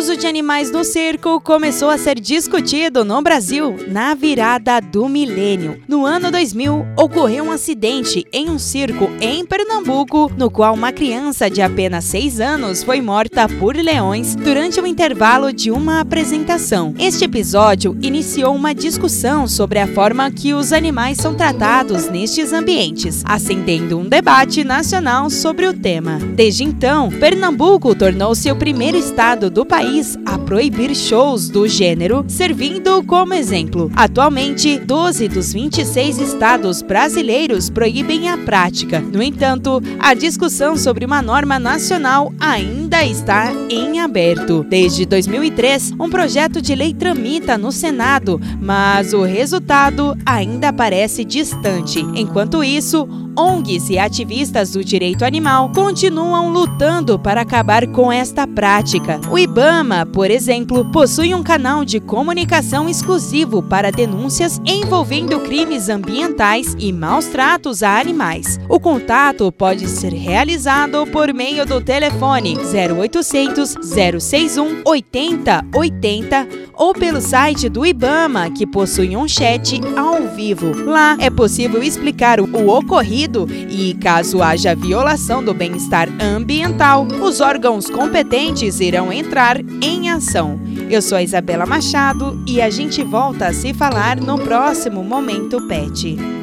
uso de animais no circo começou a ser discutido no Brasil na virada do milênio. No ano 2000, ocorreu um acidente em um circo em Pernambuco, no qual uma criança de apenas 6 anos foi morta por leões durante o intervalo de uma apresentação. Este episódio iniciou uma discussão sobre a forma que os animais são tratados nestes ambientes, acendendo um debate nacional sobre o tema. Desde então, Pernambuco tornou-se o primeiro estado do país a proibir shows do gênero, servindo como exemplo. Atualmente, 12 dos 26 estados brasileiros proíbem a prática. No entanto, a discussão sobre uma norma nacional ainda está em aberto. Desde 2003, um projeto de lei tramita no Senado, mas o resultado ainda parece distante. Enquanto isso, ONGs e ativistas do direito animal continuam lutando para acabar com esta prática. O IBAMA, por exemplo, possui um canal de comunicação exclusivo para denúncias envolvendo crimes ambientais e maus tratos a animais. O contato pode ser realizado por meio do telefone 0800 061 8080 ou pelo site do IBAMA, que possui um chat ao vivo. Lá é possível explicar o ocorrido e, caso haja violação do bem-estar ambiental, os órgãos competentes irão entrar em ação. Eu sou a Isabela Machado e a gente volta a se falar no próximo Momento Pet.